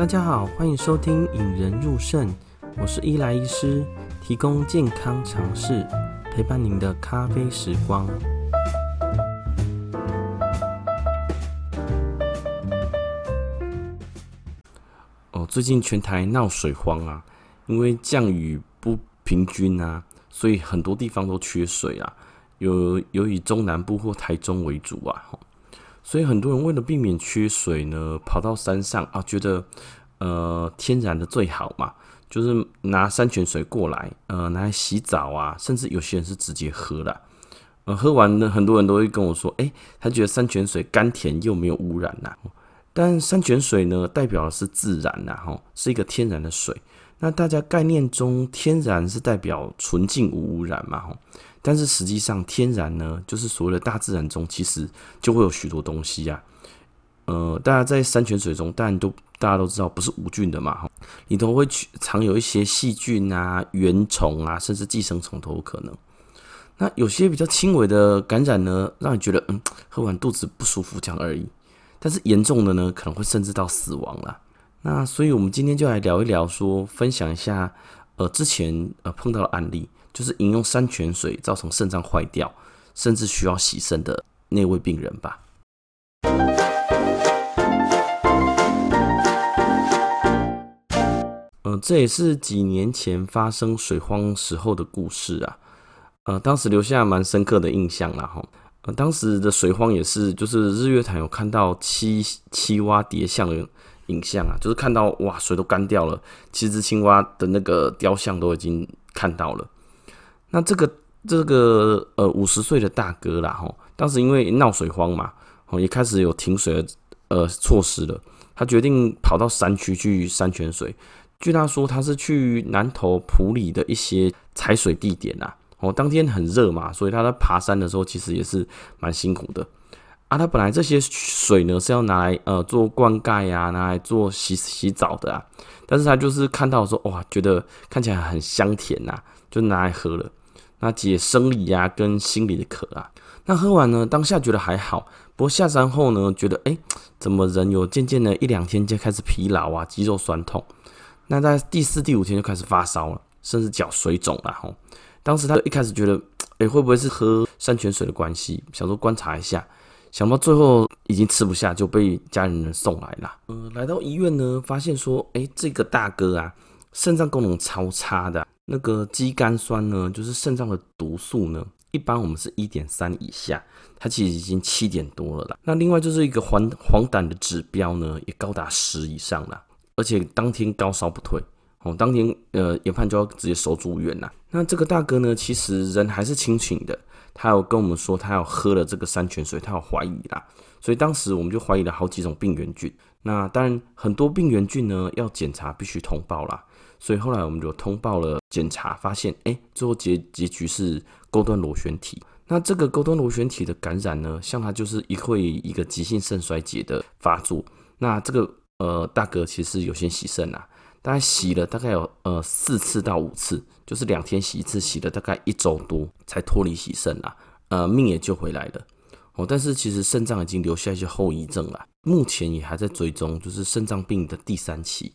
大家好，欢迎收听《引人入胜》，我是伊莱医师，提供健康常识，陪伴您的咖啡时光。哦，最近全台闹水荒啊，因为降雨不平均啊，所以很多地方都缺水啊，有有以中南部或台中为主啊。所以很多人为了避免缺水呢，跑到山上啊，觉得呃天然的最好嘛，就是拿山泉水过来，呃拿来洗澡啊，甚至有些人是直接喝了，呃喝完呢，很多人都会跟我说，哎、他觉得山泉水甘甜又没有污染呐。但山泉水呢，代表的是自然呐，吼，是一个天然的水。那大家概念中，天然是代表纯净无污染嘛，吼。但是实际上，天然呢，就是所谓的大自然中，其实就会有许多东西呀、啊。呃，大家在山泉水中，当然都大家都知道，不是无菌的嘛，哈，里头会去藏有一些细菌啊、原虫啊，甚至寄生虫都有可能。那有些比较轻微的感染呢，让你觉得嗯，喝完肚子不舒服这样而已。但是严重的呢，可能会甚至到死亡了。那所以我们今天就来聊一聊，说分享一下，呃，之前呃碰到的案例。就是饮用山泉水造成肾脏坏掉，甚至需要洗肾的那位病人吧。呃，这也是几年前发生水荒时候的故事啊。呃，当时留下蛮深刻的印象啦哈。呃，当时的水荒也是，就是日月潭有看到七七蛙蝶像影像啊，就是看到哇，水都干掉了，七只青蛙的那个雕像都已经看到了。那这个这个呃五十岁的大哥啦，吼，当时因为闹水荒嘛，哦，也开始有停水的呃措施了。他决定跑到山区去山泉水。据他说，他是去南投埔里的一些采水地点呐。哦，当天很热嘛，所以他在爬山的时候其实也是蛮辛苦的。啊，他本来这些水呢是要拿来呃做灌溉呀，拿来做洗洗澡的啊。但是他就是看到说，哇，觉得看起来很香甜呐，就拿来喝了。那解生理呀、跟心理的渴啊，那喝完呢，当下觉得还好，不过下山后呢，觉得哎、怎么人有渐渐的一两天就开始疲劳啊，肌肉酸痛，那在第四、第五天就开始发烧了，甚至脚水肿了吼。当时他一开始觉得，哎、会不会是喝山泉水的关系？想说观察一下，想到最后已经吃不下，就被家人送来了。呃，来到医院呢，发现说，哎、这个大哥啊，肾脏功能超差的。那个肌酐酸呢，就是肾脏的毒素呢，一般我们是一点三以下，他其实已经七点多了啦。那另外就是一个黄黄疸的指标呢，也高达十以上了，而且当天高烧不退，哦，当天呃研判就要直接收住院了。那这个大哥呢，其实人还是清醒的，他有跟我们说他要喝了这个山泉水，他有怀疑啦，所以当时我们就怀疑了好几种病原菌。那当然很多病原菌呢要检查必须通报啦。所以后来我们就通报了检查，发现哎，最后结结局是钩端螺旋体。那这个钩端螺旋体的感染呢，像它就是一会一个急性肾衰竭的发作。那这个呃大哥其实有先洗肾啊，大概洗了大概有呃四次到五次，就是两天洗一次，洗了大概一周多才脱离洗肾啊，呃命也救回来了。哦，但是其实肾脏已经留下一些后遗症了，目前也还在追踪，就是肾脏病的第三期。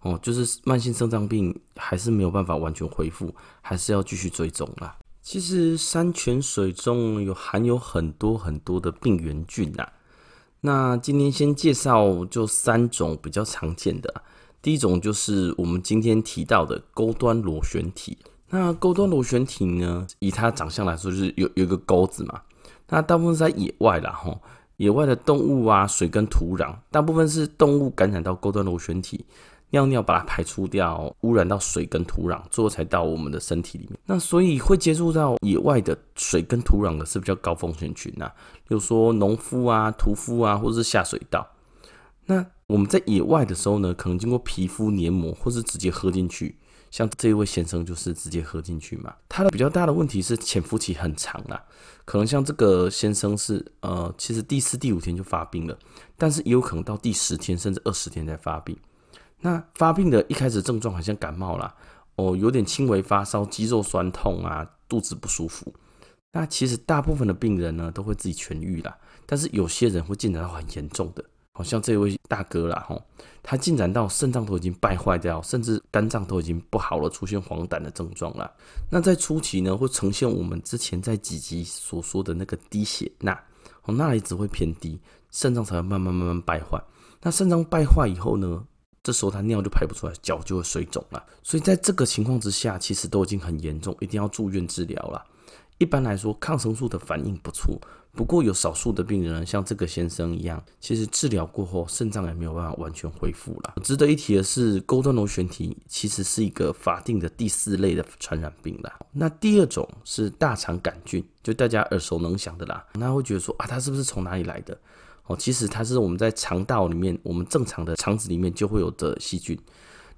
哦，就是慢性肾脏病还是没有办法完全恢复，还是要继续追踪啦。其实山泉水中有含有很多很多的病原菌呐。那今天先介绍就三种比较常见的。第一种就是我们今天提到的钩端螺旋体。那钩端螺旋体呢，以它长相来说，就是有有一个钩子嘛。那大部分是在野外啦，吼，野外的动物啊，水跟土壤，大部分是动物感染到钩端螺旋体。尿尿把它排出掉，污染到水跟土壤，最后才到我们的身体里面。那所以会接触到野外的水跟土壤的是比较高风险群啊，比如说农夫啊、屠夫啊，或者是下水道。那我们在野外的时候呢，可能经过皮肤黏膜，或是直接喝进去。像这一位先生就是直接喝进去嘛。他的比较大的问题是潜伏期很长啦，可能像这个先生是呃，其实第四、第五天就发病了，但是也有可能到第十天甚至二十天才发病。那发病的一开始症状好像感冒啦，哦，有点轻微发烧、肌肉酸痛啊、肚子不舒服。那其实大部分的病人呢都会自己痊愈啦，但是有些人会进展到很严重的好像这位大哥啦，吼，他进展到肾脏都已经败坏掉，甚至肝脏都已经不好了，出现黄疸的症状了。那在初期呢，会呈现我们之前在几集所说的那个低血钠，哦，钠离子会偏低，肾脏才会慢慢慢慢败坏。那肾脏败坏以后呢，这时候他尿就排不出来，脚就会水肿了。所以在这个情况之下，其实都已经很严重，一定要住院治疗了。一般来说，抗生素的反应不错。不过有少数的病人，像这个先生一样，其实治疗过后，肾脏也没有办法完全恢复了。值得一提的是，钩端螺旋体其实是一个法定的第四类的传染病啦。那第二种是大肠杆菌，就大家耳熟能详的啦。那会觉得说啊，它是不是从哪里来的？哦，其实它是我们在肠道里面，我们正常的肠子里面就会有的细菌。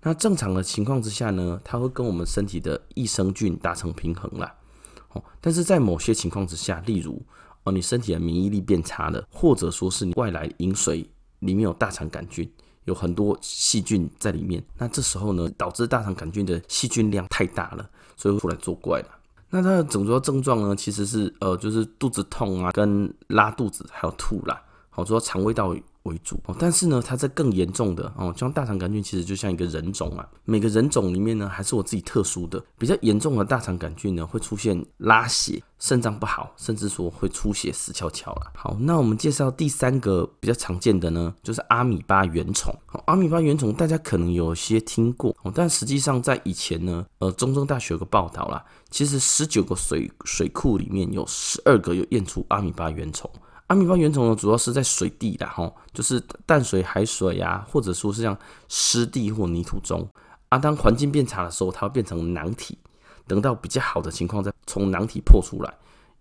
那正常的情况之下呢，它会跟我们身体的益生菌达成平衡啦。哦，但是在某些情况之下，例如哦，你身体的免疫力变差了，或者说是你外来饮水里面有大肠杆菌，有很多细菌在里面，那这时候呢，导致大肠杆菌的细菌量太大了，所以会出来作怪了。那它的主要症状呢，其实是呃，就是肚子痛啊，跟拉肚子，还有吐啦，好，主要肠胃道。为主哦，但是呢，它这更严重的哦，像大肠杆菌其实就像一个人种啊，每个人种里面呢，还是我自己特殊的，比较严重的大肠杆菌呢，会出现拉血、肾脏不好，甚至说会出血死翘翘了。好，那我们介绍第三个比较常见的呢，就是阿米巴原虫。阿米巴原虫大家可能有些听过哦，但实际上在以前呢，呃，中正大学有个报道啦，其实十九个水水库里面有十二个有验出阿米巴原虫。阿米巴原虫呢，主要是在水地的哈，就是淡水、海水呀，或者说是像湿地或泥土中。啊，当环境变差的时候，它会变成囊体，等到比较好的情况再从囊体破出来，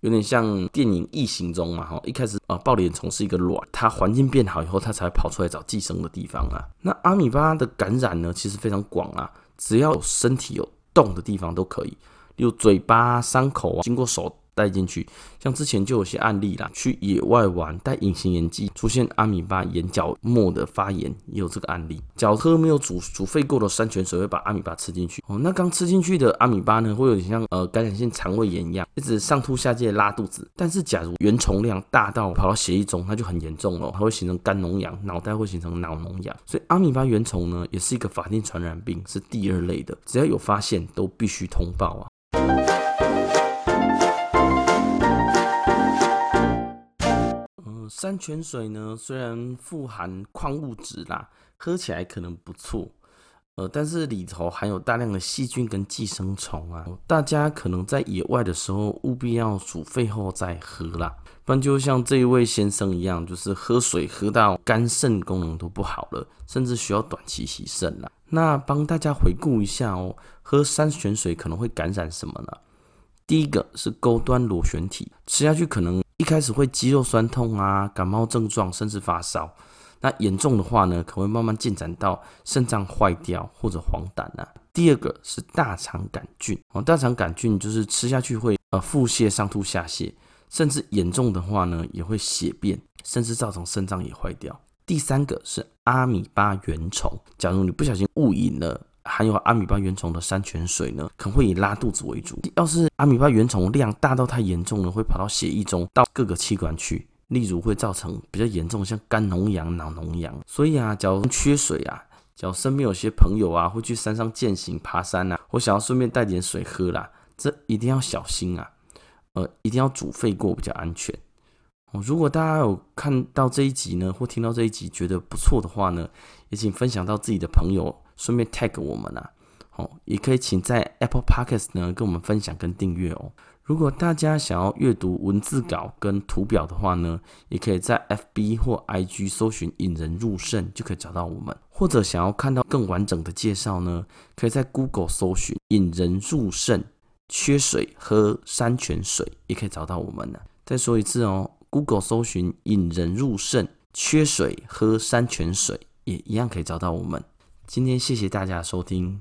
有点像电影《异形》中嘛哈。一开始啊，抱脸虫是一个卵，它环境变好以后，它才跑出来找寄生的地方啊。那阿米巴的感染呢，其实非常广啊，只要身体有动的地方都可以，例如嘴巴、伤口啊，经过手。带进去，像之前就有些案例啦，去野外玩戴隐形眼镜，出现阿米巴眼角膜的发炎，也有这个案例。脚喝没有煮煮沸过的山泉水会把阿米巴吃进去哦。那刚吃进去的阿米巴呢，会有点像呃感染性肠胃炎一样，一直上吐下泻、拉肚子。但是假如原虫量大到跑到血液中，那就很严重了，它会形成肝脓疡，脑袋会形成脑脓疡。所以阿米巴原虫呢，也是一个法定传染病，是第二类的，只要有发现都必须通报啊。山泉水呢，虽然富含矿物质啦，喝起来可能不错，呃，但是里头含有大量的细菌跟寄生虫啊，大家可能在野外的时候务必要煮沸后再喝啦，不然就像这一位先生一样，就是喝水喝到肝肾功能都不好了，甚至需要短期洗肾啦。那帮大家回顾一下哦，喝山泉水可能会感染什么呢？第一个是钩端螺旋体，吃下去可能。一开始会肌肉酸痛啊，感冒症状，甚至发烧。那严重的话呢，可能会慢慢进展到肾脏坏掉或者黄疸啊。第二个是大肠杆菌哦，大肠杆菌就是吃下去会呃腹泻、上吐下泻，甚至严重的话呢，也会血便，甚至造成肾脏也坏掉。第三个是阿米巴原虫，假如你不小心误饮了。含有阿米巴原虫的山泉水呢，可能会以拉肚子为主。要是阿米巴原虫量大到太严重了，会跑到血液中，到各个器官去，例如会造成比较严重，像肝脓疡、脑脓疡。所以啊，假如缺水啊，假如身边有些朋友啊，会去山上健行、爬山啊，或想要顺便带点水喝啦，这一定要小心啊，呃，一定要煮沸过比较安全。哦，如果大家有看到这一集呢，或听到这一集觉得不错的话呢，也请分享到自己的朋友。顺便 tag 我们啊，哦，也可以请在 Apple Podcast 呢跟我们分享跟订阅哦。如果大家想要阅读文字稿跟图表的话呢，也可以在 FB 或 IG 搜寻引人入胜就可以找到我们。或者想要看到更完整的介绍呢，可以在 Google 搜寻引人入胜缺水喝山泉水，也可以找到我们呢。再说一次哦，Google 搜寻引人入胜缺水喝山泉水，也一样可以找到我们。今天谢谢大家收听。